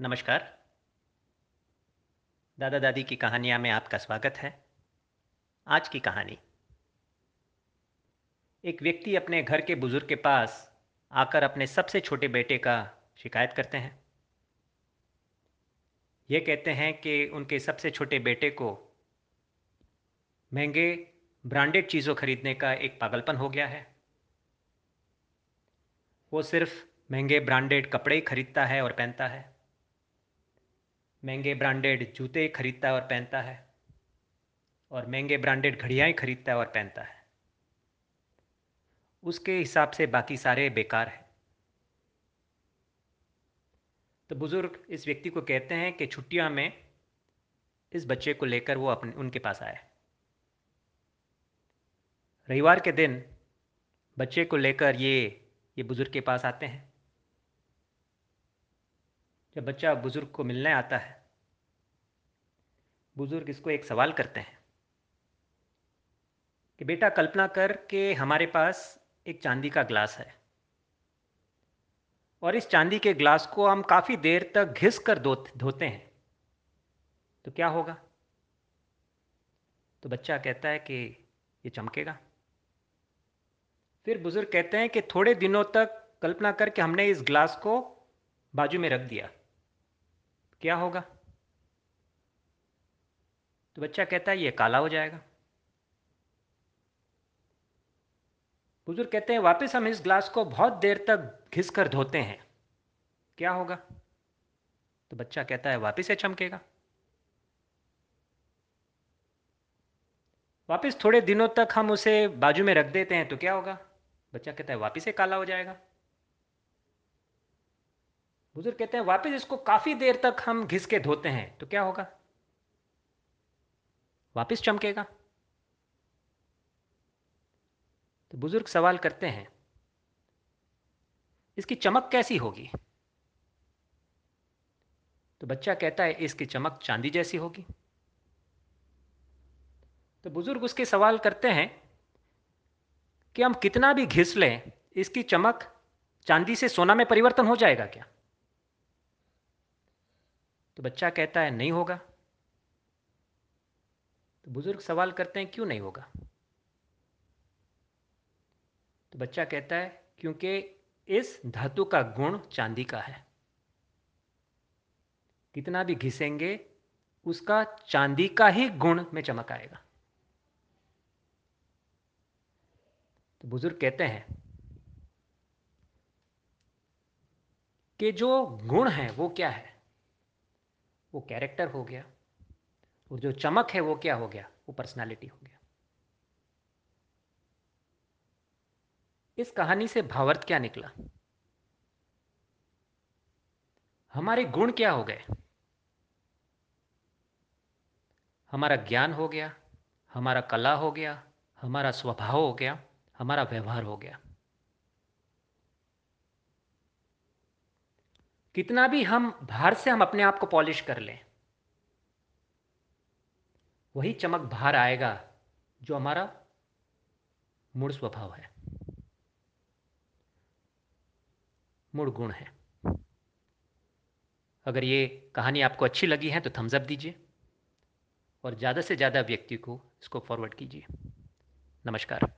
नमस्कार। दादा दादी की कहानियाँ में आपका स्वागत है। आज की कहानी। एक व्यक्ति अपने घर के बुज़ुर्ग के पास आकर अपने सबसे छोटे बेटे का शिकायत करते हैं। ये कहते हैं कि उनके सबसे छोटे बेटे को महँगे ब्रांडेड चीज़ों खरीदने का एक पागलपन हो गया है। वो सिर्फ़ महँगे ब्रांडेड कपड़े खरीदता है और पहनता है। महँगे ब्रांडेड जूते खरीदता है और पहनता है और महँगे ब्रांडेड घड़ियाँ खरीदता है और पहनता है। उसके हिसाब से बाकी सारे बेकार हैं। तो बुज़ुर्ग इस व्यक्ति को कहते हैं कि छुट्टियाँ में इस बच्चे को लेकर वो अपने, उनके पास आए रविवार के दिन बच्चे को लेकर ये ये बुज़ुर्ग के पास आते हैं। जब बच्चा बुज़ुर्ग को मिलने आता है बुज़ुर्ग इसको एक सवाल करते हैं कि बेटा कल्पना कर के हमारे पास एक चांदी का ग्लास है और इस चांदी के ग्लास को हम काफ़ी देर तक घिस कर धोते हैं तो क्या होगा? तो बच्चा कहता है कि ये चमकेगा। फिर बुज़ुर्ग कहते हैं कि थोड़े दिनों तक कल्पना करके हमने इस ग्लास को बाजू में रख दिया, क्या होगा? तो बच्चा कहता है, ये काला हो जाएगा। बुज़ुर्ग कहते हैं, वापस हम इस ग्लास को बहुत देर तक घिस कर धोते हैं। क्या होगा? तो बच्चा कहता है, वापस से चमकेगा। वापस थोड़े दिनों तक हम उसे बाजू में रख देते हैं तो क्या होगा? बच्चा कहता है, वापस से काला हो जाएगा। बुज़ुर्ग कहते हैं, वापस इसको काफ़ी देर तक हम घिस के धोते हैं तो क्या होगा? वापस चमकेगा। तो बुज़ुर्ग सवाल करते हैं, इसकी चमक कैसी होगी? तो बच्चा कहता है, इसकी चमक चांदी जैसी होगी। तो बुज़ुर्ग उसके सवाल करते हैं कि हम कितना भी घिस लें, इसकी चमक चांदी से सोना में परिवर्तन हो जाएगा क्या? तो बच्चा कहता है, नहीं होगा। तो बुज़ुर्ग सवाल करते हैं, क्यों नहीं होगा? तो बच्चा कहता है, क्योंकि इस धातु का गुण चांदी का है। कितना भी घिसेंगे, उसका चांदी का ही गुण में चमक आएगा। तो बुज़ुर्ग कहते हैं कि जो गुण है, वो क्या है? वो कैरेक्टर हो गया। और जो चमक है वो क्या हो गया? वो पर्सनालिटी हो गया। इस कहानी से भावार्थ क्या निकला? हमारे गुण क्या हो गए? हमारा ज्ञान हो गया, हमारा कला हो गया, हमारा स्वभाव हो गया, हमारा व्यवहार हो गया। कितना भी हम बाहर से हम अपने आप को पॉलिश कर लें वही चमक बाहर आएगा जो हमारा मूल स्वभाव है। मूल गुण है। अगर ये कहानी आपको अच्छी लगी है तो थम्स अप दीजिए और ज़्यादा से ज़्यादा व्यक्ति को इसको फॉरवर्ड कीजिए। नमस्कार।